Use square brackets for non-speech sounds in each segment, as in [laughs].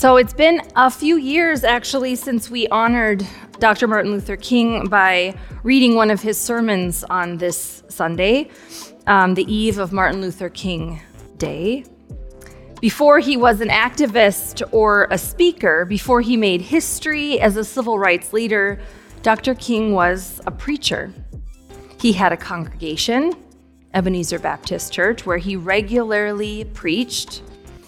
So it's been a few years actually since we honored Dr. Martin Luther King by reading one of his sermons on this Sunday, um, the eve of Martin Luther King Day. Before he was an activist or a speaker, before he made history as a civil rights leader, Dr. King was a preacher. He had a congregation, Ebenezer Baptist Church, where he regularly preached.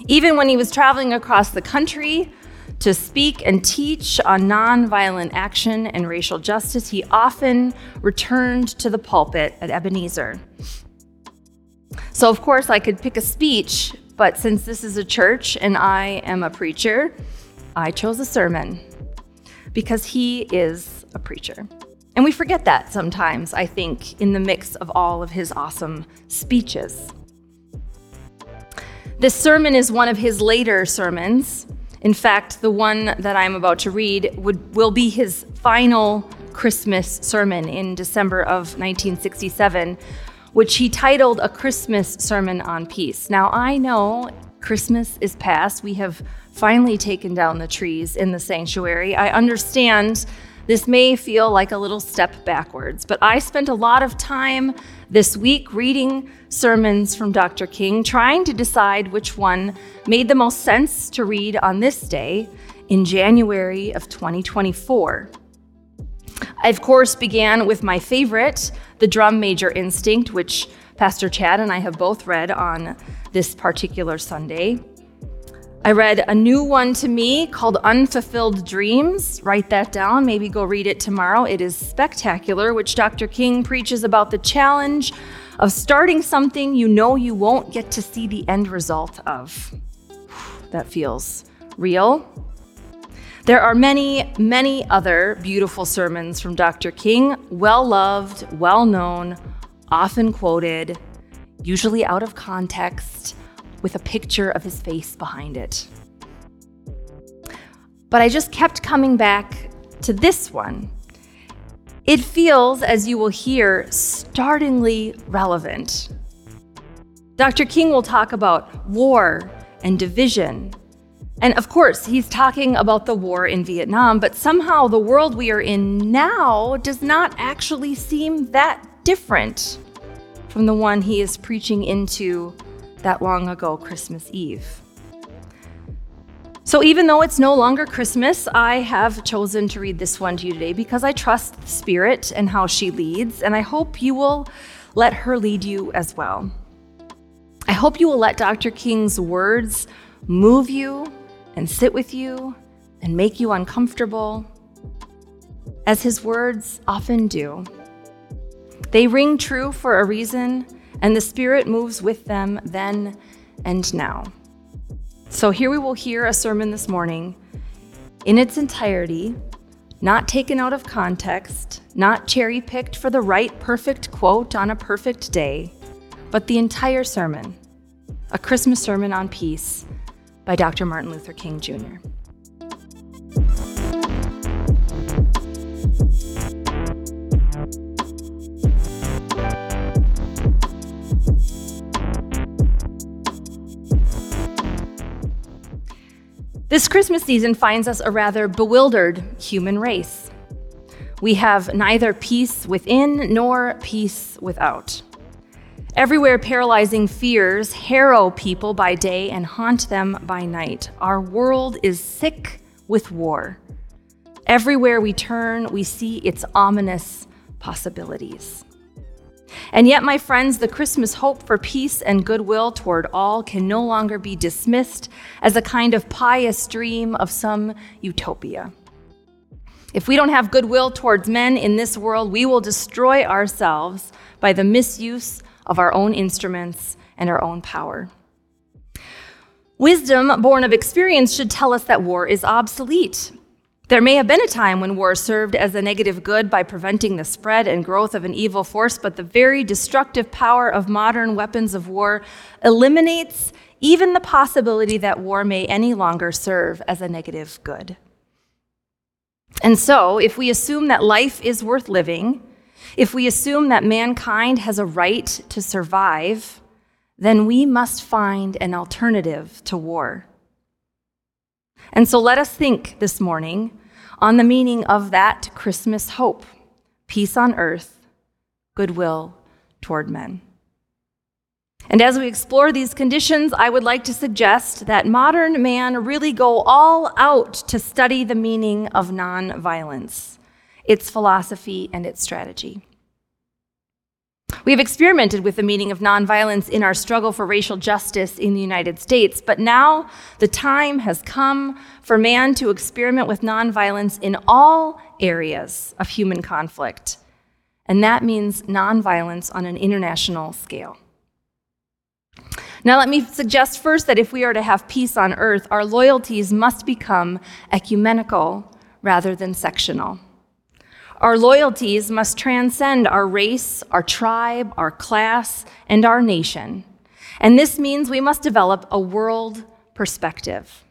Even when he was traveling across the country to speak and teach on nonviolent action and racial justice, he often returned to the pulpit at Ebenezer. So, of course, I could pick a speech, but since this is a church and I am a preacher, I chose a sermon because he is a preacher. And we forget that sometimes, I think, in the mix of all of his awesome speeches. This sermon is one of his later sermons. In fact, the one that I'm about to read would, will be his final Christmas sermon in December of 1967, which he titled A Christmas Sermon on Peace. Now, I know Christmas is past. We have finally taken down the trees in the sanctuary. I understand this may feel like a little step backwards, but I spent a lot of time this week reading sermons from Dr. King, trying to decide which one made the most sense to read on this day in January of 2024. I, of course, began with my favorite, The Drum Major Instinct, which Pastor Chad and I have both read on this particular Sunday. I read a new one to me called Unfulfilled Dreams. Write that down, maybe go read it tomorrow. It is spectacular, which Dr. King preaches about the challenge of starting something you know you won't get to see the end result of. That feels real. There are many, many other beautiful sermons from Dr. King, well loved, well known, often quoted, usually out of context with a picture of his face behind it. But I just kept coming back to this one. It feels, as you will hear, startlingly relevant. Dr. King will talk about war and division. And of course, he's talking about the war in Vietnam, but somehow the world we are in now does not actually seem that different from the one he is preaching into that long ago Christmas Eve. So, even though it's no longer Christmas, I have chosen to read this one to you today because I trust the Spirit and how she leads, and I hope you will let her lead you as well. I hope you will let Dr. King's words move you and sit with you and make you uncomfortable, as his words often do. They ring true for a reason and the Spirit moves with them then and now. So here we will hear a sermon this morning in its entirety, not taken out of context, not cherry picked for the right perfect quote on a perfect day, but the entire sermon, a Christmas sermon on peace by Dr. Martin Luther King Jr. This Christmas season finds us a rather bewildered human race. We have neither peace within nor peace without. Everywhere, paralyzing fears harrow people by day and haunt them by night. Our world is sick with war. Everywhere we turn, we see its ominous possibilities. And yet, my friends, the Christmas hope for peace and goodwill toward all can no longer be dismissed as a kind of pious dream of some utopia. If we don't have goodwill towards men in this world, we will destroy ourselves by the misuse of our own instruments and our own power. Wisdom born of experience should tell us that war is obsolete there may have been a time when war served as a negative good by preventing the spread and growth of an evil force, but the very destructive power of modern weapons of war eliminates even the possibility that war may any longer serve as a negative good. And so, if we assume that life is worth living, if we assume that mankind has a right to survive, then we must find an alternative to war. And so let us think this morning on the meaning of that Christmas hope peace on earth, goodwill toward men. And as we explore these conditions, I would like to suggest that modern man really go all out to study the meaning of nonviolence, its philosophy, and its strategy. We have experimented with the meaning of nonviolence in our struggle for racial justice in the United States, but now the time has come for man to experiment with nonviolence in all areas of human conflict. And that means nonviolence on an international scale. Now, let me suggest first that if we are to have peace on earth, our loyalties must become ecumenical rather than sectional. Our loyalties must transcend our race, our tribe, our class, and our nation. And this means we must develop a world perspective.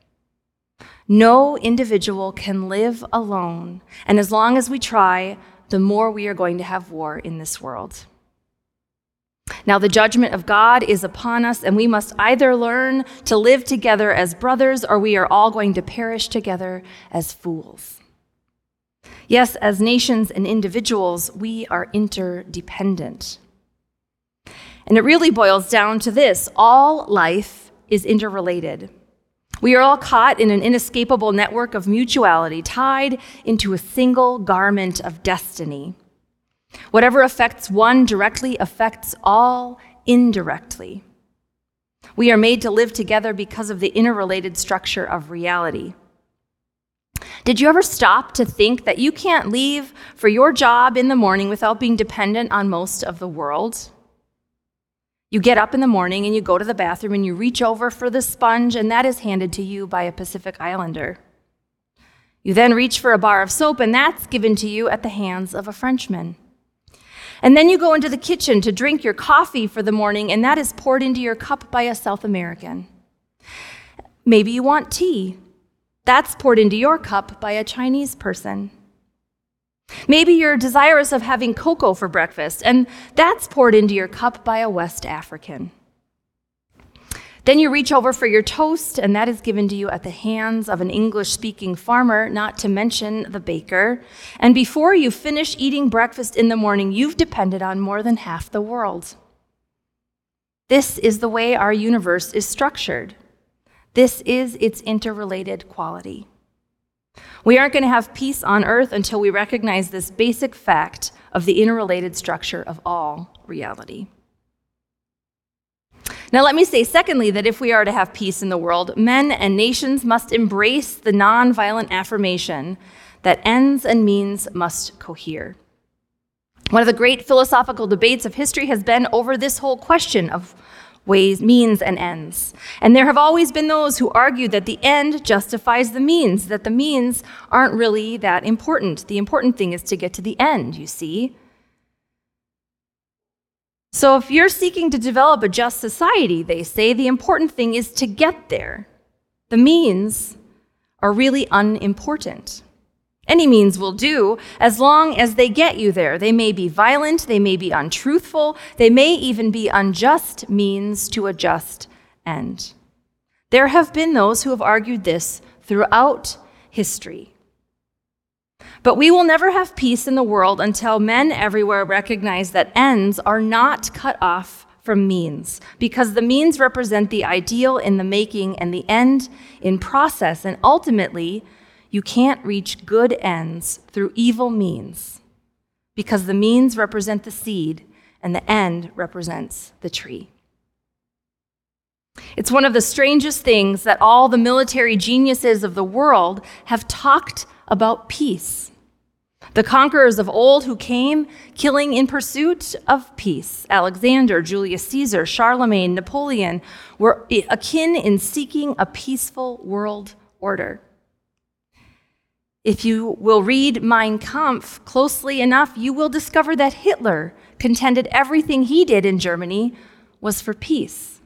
No individual can live alone, and as long as we try, the more we are going to have war in this world. Now, the judgment of God is upon us, and we must either learn to live together as brothers, or we are all going to perish together as fools. Yes, as nations and individuals, we are interdependent. And it really boils down to this all life is interrelated. We are all caught in an inescapable network of mutuality, tied into a single garment of destiny. Whatever affects one directly affects all indirectly. We are made to live together because of the interrelated structure of reality. Did you ever stop to think that you can't leave for your job in the morning without being dependent on most of the world? You get up in the morning and you go to the bathroom and you reach over for the sponge, and that is handed to you by a Pacific Islander. You then reach for a bar of soap, and that's given to you at the hands of a Frenchman. And then you go into the kitchen to drink your coffee for the morning, and that is poured into your cup by a South American. Maybe you want tea, that's poured into your cup by a Chinese person. Maybe you're desirous of having cocoa for breakfast, and that's poured into your cup by a West African. Then you reach over for your toast, and that is given to you at the hands of an English speaking farmer, not to mention the baker. And before you finish eating breakfast in the morning, you've depended on more than half the world. This is the way our universe is structured. This is its interrelated quality. We aren't going to have peace on earth until we recognize this basic fact of the interrelated structure of all reality. Now, let me say, secondly, that if we are to have peace in the world, men and nations must embrace the nonviolent affirmation that ends and means must cohere. One of the great philosophical debates of history has been over this whole question of ways, means, and ends. And there have always been those who argue that the end justifies the means, that the means aren't really that important. The important thing is to get to the end, you see. So if you're seeking to develop a just society, they say, the important thing is to get there. The means are really unimportant. Any means will do as long as they get you there. They may be violent, they may be untruthful, they may even be unjust means to a just end. There have been those who have argued this throughout history. But we will never have peace in the world until men everywhere recognize that ends are not cut off from means, because the means represent the ideal in the making and the end in process, and ultimately, you can't reach good ends through evil means because the means represent the seed and the end represents the tree. It's one of the strangest things that all the military geniuses of the world have talked about peace. The conquerors of old who came killing in pursuit of peace, Alexander, Julius Caesar, Charlemagne, Napoleon, were akin in seeking a peaceful world order. If you will read Mein Kampf closely enough, you will discover that Hitler contended everything he did in Germany was for peace.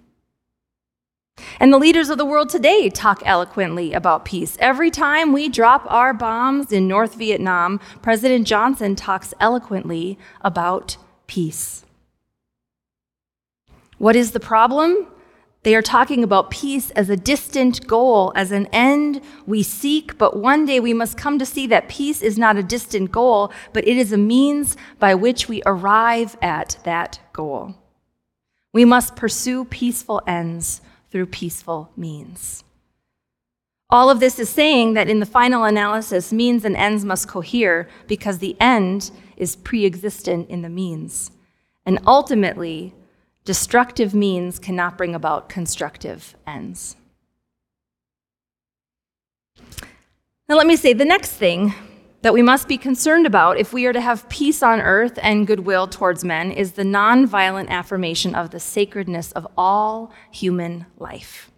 And the leaders of the world today talk eloquently about peace. Every time we drop our bombs in North Vietnam, President Johnson talks eloquently about peace. What is the problem? They are talking about peace as a distant goal, as an end we seek, but one day we must come to see that peace is not a distant goal, but it is a means by which we arrive at that goal. We must pursue peaceful ends through peaceful means. All of this is saying that in the final analysis, means and ends must cohere because the end is pre existent in the means. And ultimately, Destructive means cannot bring about constructive ends. Now, let me say the next thing that we must be concerned about if we are to have peace on earth and goodwill towards men is the nonviolent affirmation of the sacredness of all human life.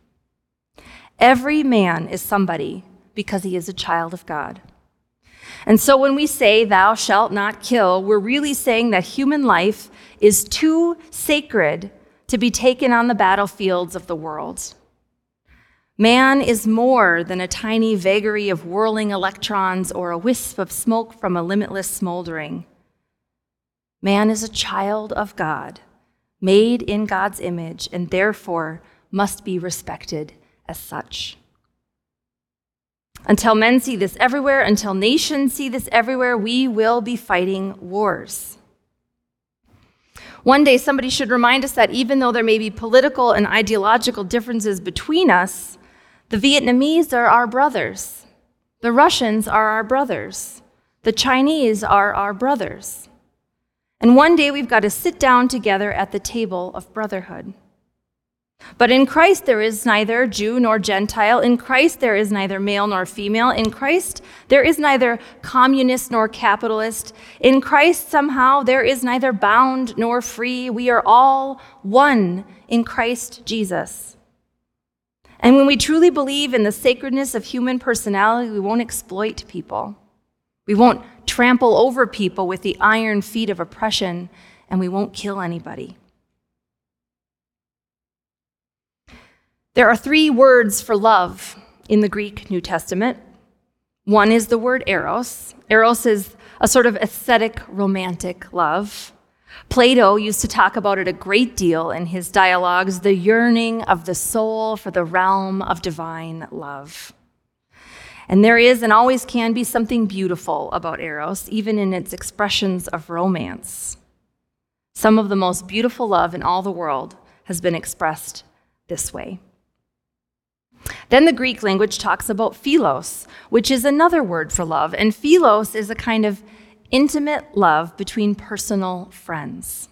Every man is somebody because he is a child of God. And so when we say, Thou shalt not kill, we're really saying that human life is too sacred to be taken on the battlefields of the world. Man is more than a tiny vagary of whirling electrons or a wisp of smoke from a limitless smoldering. Man is a child of God, made in God's image, and therefore must be respected as such. Until men see this everywhere, until nations see this everywhere, we will be fighting wars. One day, somebody should remind us that even though there may be political and ideological differences between us, the Vietnamese are our brothers. The Russians are our brothers. The Chinese are our brothers. And one day we've got to sit down together at the table of brotherhood. But in Christ there is neither Jew nor Gentile. In Christ there is neither male nor female. In Christ there is neither communist nor capitalist. In Christ somehow there is neither bound nor free. We are all one in Christ Jesus. And when we truly believe in the sacredness of human personality, we won't exploit people. We won't trample over people with the iron feet of oppression, and we won't kill anybody. There are three words for love in the Greek New Testament. One is the word eros. Eros is a sort of aesthetic, romantic love. Plato used to talk about it a great deal in his dialogues the yearning of the soul for the realm of divine love. And there is and always can be something beautiful about Eros, even in its expressions of romance. Some of the most beautiful love in all the world has been expressed this way. Then the Greek language talks about philos, which is another word for love. And philos is a kind of intimate love between personal friends.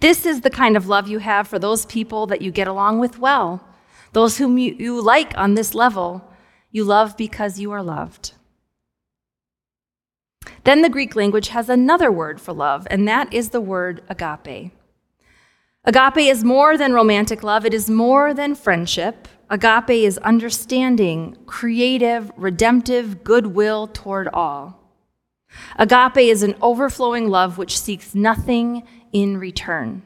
This is the kind of love you have for those people that you get along with well, those whom you, you like on this level. You love because you are loved. Then the Greek language has another word for love, and that is the word agape. Agape is more than romantic love, it is more than friendship. Agape is understanding, creative, redemptive goodwill toward all. Agape is an overflowing love which seeks nothing in return.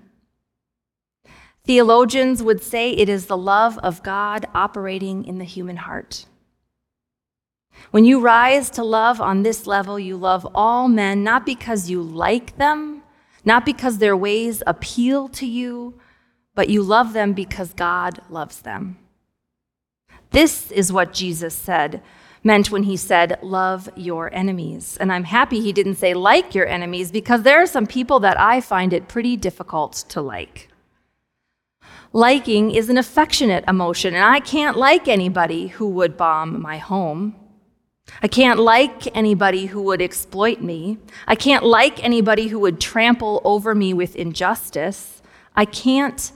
Theologians would say it is the love of God operating in the human heart. When you rise to love on this level, you love all men not because you like them, not because their ways appeal to you, but you love them because God loves them. This is what Jesus said, meant when he said, Love your enemies. And I'm happy he didn't say, Like your enemies, because there are some people that I find it pretty difficult to like. Liking is an affectionate emotion, and I can't like anybody who would bomb my home. I can't like anybody who would exploit me. I can't like anybody who would trample over me with injustice. I can't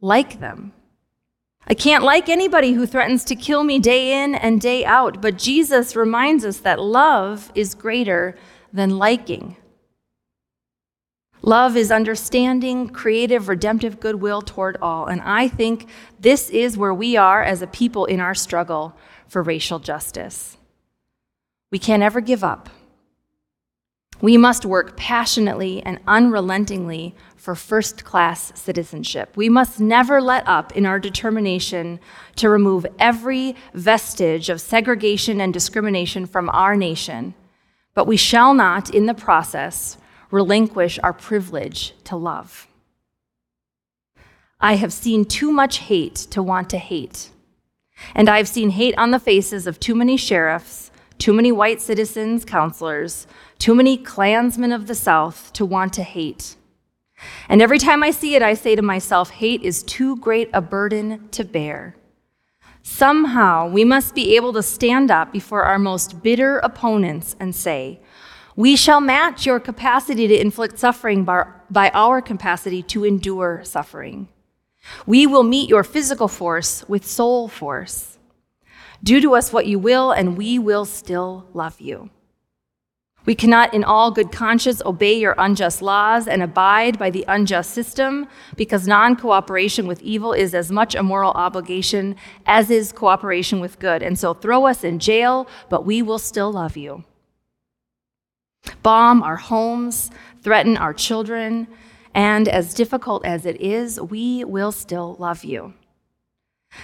like them. I can't like anybody who threatens to kill me day in and day out, but Jesus reminds us that love is greater than liking. Love is understanding, creative, redemptive goodwill toward all. And I think this is where we are as a people in our struggle for racial justice. We can't ever give up. We must work passionately and unrelentingly for first class citizenship. We must never let up in our determination to remove every vestige of segregation and discrimination from our nation, but we shall not, in the process, relinquish our privilege to love. I have seen too much hate to want to hate. And I've seen hate on the faces of too many sheriffs, too many white citizens, councilors, too many Klansmen of the South to want to hate. And every time I see it, I say to myself, hate is too great a burden to bear. Somehow, we must be able to stand up before our most bitter opponents and say, We shall match your capacity to inflict suffering by our capacity to endure suffering. We will meet your physical force with soul force. Do to us what you will, and we will still love you. We cannot, in all good conscience, obey your unjust laws and abide by the unjust system because non cooperation with evil is as much a moral obligation as is cooperation with good. And so throw us in jail, but we will still love you. Bomb our homes, threaten our children, and as difficult as it is, we will still love you.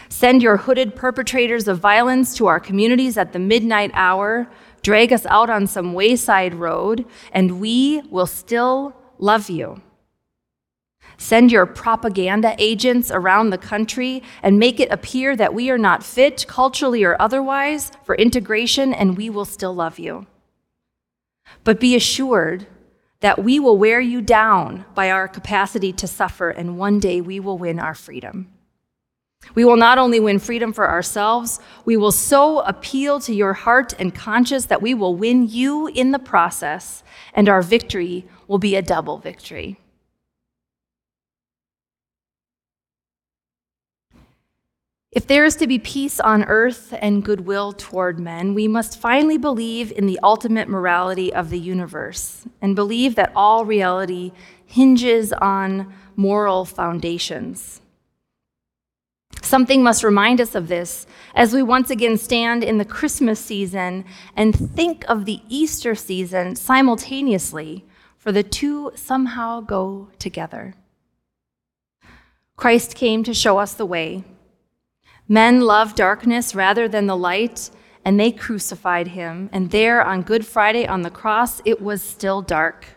Send your hooded perpetrators of violence to our communities at the midnight hour, drag us out on some wayside road, and we will still love you. Send your propaganda agents around the country and make it appear that we are not fit, culturally or otherwise, for integration, and we will still love you. But be assured that we will wear you down by our capacity to suffer, and one day we will win our freedom. We will not only win freedom for ourselves, we will so appeal to your heart and conscience that we will win you in the process, and our victory will be a double victory. If there is to be peace on earth and goodwill toward men, we must finally believe in the ultimate morality of the universe and believe that all reality hinges on moral foundations. Something must remind us of this as we once again stand in the Christmas season and think of the Easter season simultaneously, for the two somehow go together. Christ came to show us the way Men loved darkness rather than the light, and they crucified him. And there on Good Friday on the cross, it was still dark.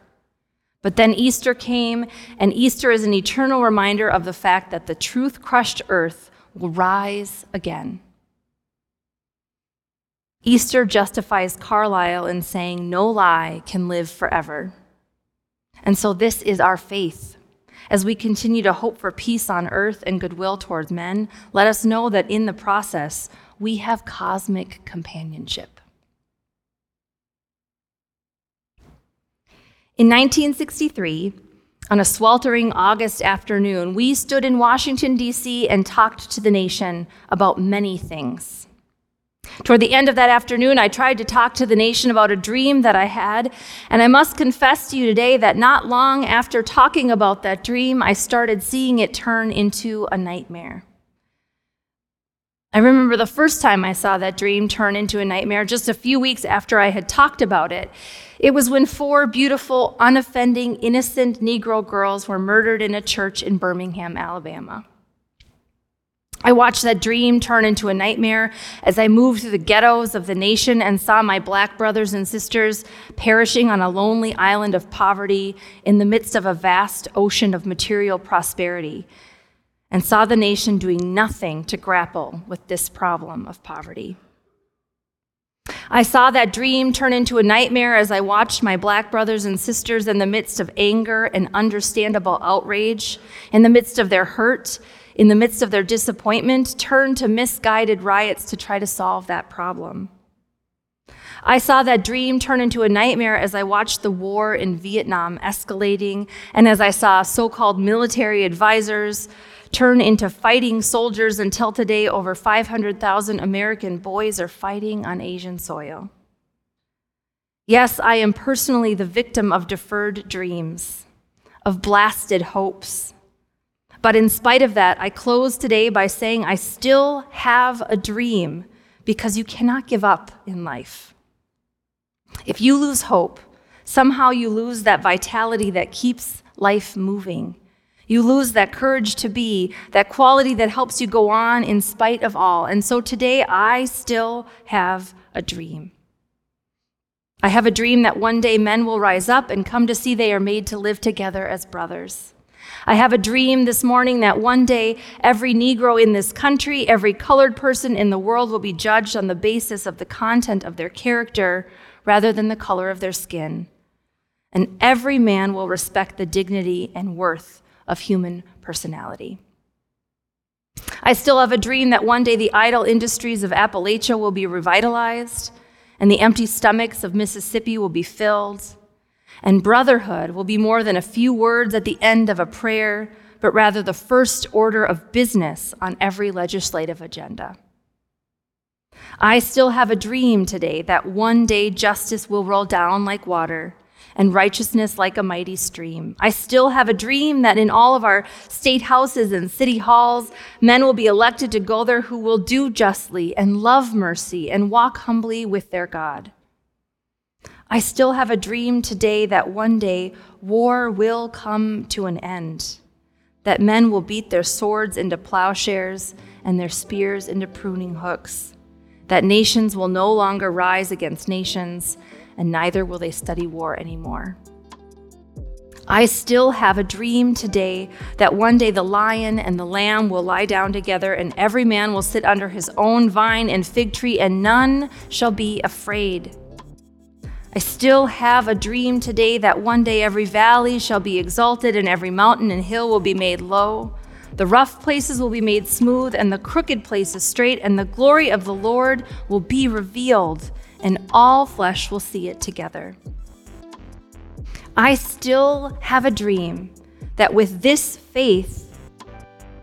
But then Easter came, and Easter is an eternal reminder of the fact that the truth crushed earth will rise again. Easter justifies Carlyle in saying, No lie can live forever. And so this is our faith. As we continue to hope for peace on earth and goodwill towards men, let us know that in the process, we have cosmic companionship. In 1963, on a sweltering August afternoon, we stood in Washington, D.C., and talked to the nation about many things. Toward the end of that afternoon, I tried to talk to the nation about a dream that I had, and I must confess to you today that not long after talking about that dream, I started seeing it turn into a nightmare. I remember the first time I saw that dream turn into a nightmare just a few weeks after I had talked about it. It was when four beautiful, unoffending, innocent Negro girls were murdered in a church in Birmingham, Alabama. I watched that dream turn into a nightmare as I moved through the ghettos of the nation and saw my black brothers and sisters perishing on a lonely island of poverty in the midst of a vast ocean of material prosperity, and saw the nation doing nothing to grapple with this problem of poverty. I saw that dream turn into a nightmare as I watched my black brothers and sisters in the midst of anger and understandable outrage, in the midst of their hurt in the midst of their disappointment, turn to misguided riots to try to solve that problem. I saw that dream turn into a nightmare as I watched the war in Vietnam escalating, and as I saw so called military advisors turn into fighting soldiers until today over 500,000 American boys are fighting on Asian soil. Yes, I am personally the victim of deferred dreams, of blasted hopes but in spite of that, I close today by saying I still have a dream because you cannot give up in life. If you lose hope, somehow you lose that vitality that keeps life moving. You lose that courage to be, that quality that helps you go on in spite of all. And so today, I still have a dream. I have a dream that one day men will rise up and come to see they are made to live together as brothers I have a dream this morning that one day every Negro in this country, every colored person in the world will be judged on the basis of the content of their character rather than the color of their skin. And every man will respect the dignity and worth of human personality. I still have a dream that one day the idle industries of Appalachia will be revitalized and the empty stomachs of Mississippi will be filled and brotherhood will be more than a few words at the end of a prayer, but rather the first order of business on every legislative agenda. I still have a dream today that one day justice will roll down like water and righteousness like a mighty stream. I still have a dream that in all of our state houses and city halls, men will be elected to go there who will do justly and love mercy and walk humbly with their God. I still have a dream today that one day war will come to an end, that men will beat their swords into plowshares and their spears into pruning hooks, that nations will no longer rise against nations, and neither will they study war anymore. I still have a dream today that one day the lion and the lamb will lie down together, and every man will sit under his own vine and fig tree, and none shall be afraid. I still have a dream today that one day every valley shall be exalted and every mountain and hill will be made low. The rough places will be made smooth and the crooked places straight, and the glory of the Lord will be revealed, and all flesh will see it together. I still have a dream that with this faith,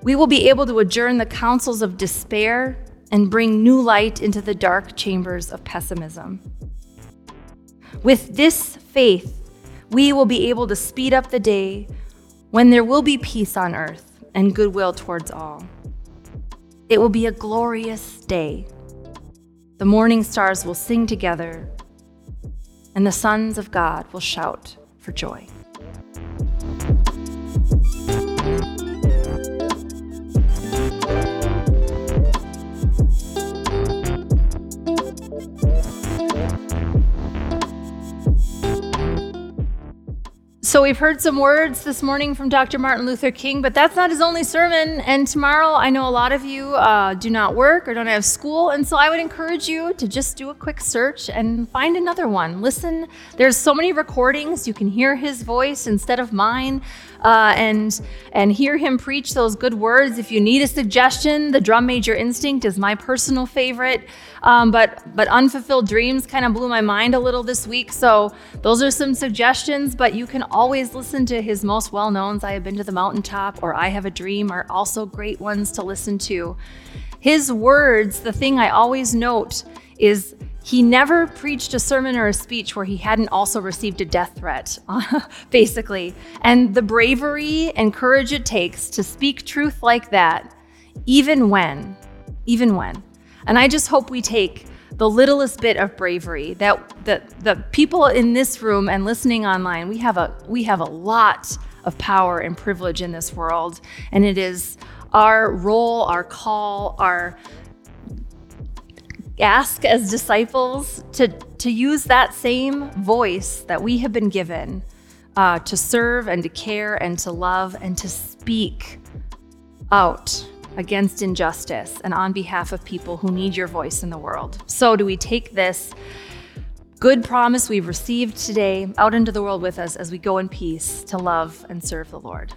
we will be able to adjourn the councils of despair and bring new light into the dark chambers of pessimism. With this faith, we will be able to speed up the day when there will be peace on earth and goodwill towards all. It will be a glorious day. The morning stars will sing together, and the sons of God will shout for joy. So, we've heard some words this morning from Dr. Martin Luther King, but that's not his only sermon. And tomorrow, I know a lot of you uh, do not work or don't have school. And so, I would encourage you to just do a quick search and find another one. Listen, there's so many recordings. You can hear his voice instead of mine uh, and, and hear him preach those good words. If you need a suggestion, The Drum Major Instinct is my personal favorite. Um, but, but Unfulfilled Dreams kind of blew my mind a little this week. So, those are some suggestions, but you can always listen to his most well knowns. I have been to the mountaintop or I have a dream are also great ones to listen to. His words, the thing I always note is he never preached a sermon or a speech where he hadn't also received a death threat, [laughs] basically. And the bravery and courage it takes to speak truth like that, even when, even when. And I just hope we take the littlest bit of bravery that the, the people in this room and listening online, we have a we have a lot of power and privilege in this world. And it is our role, our call, our ask as disciples to, to use that same voice that we have been given uh, to serve and to care and to love and to speak out against injustice and on behalf of people who need your voice in the world. So, do we take this good promise we've received today out into the world with us as we go in peace to love and serve the Lord?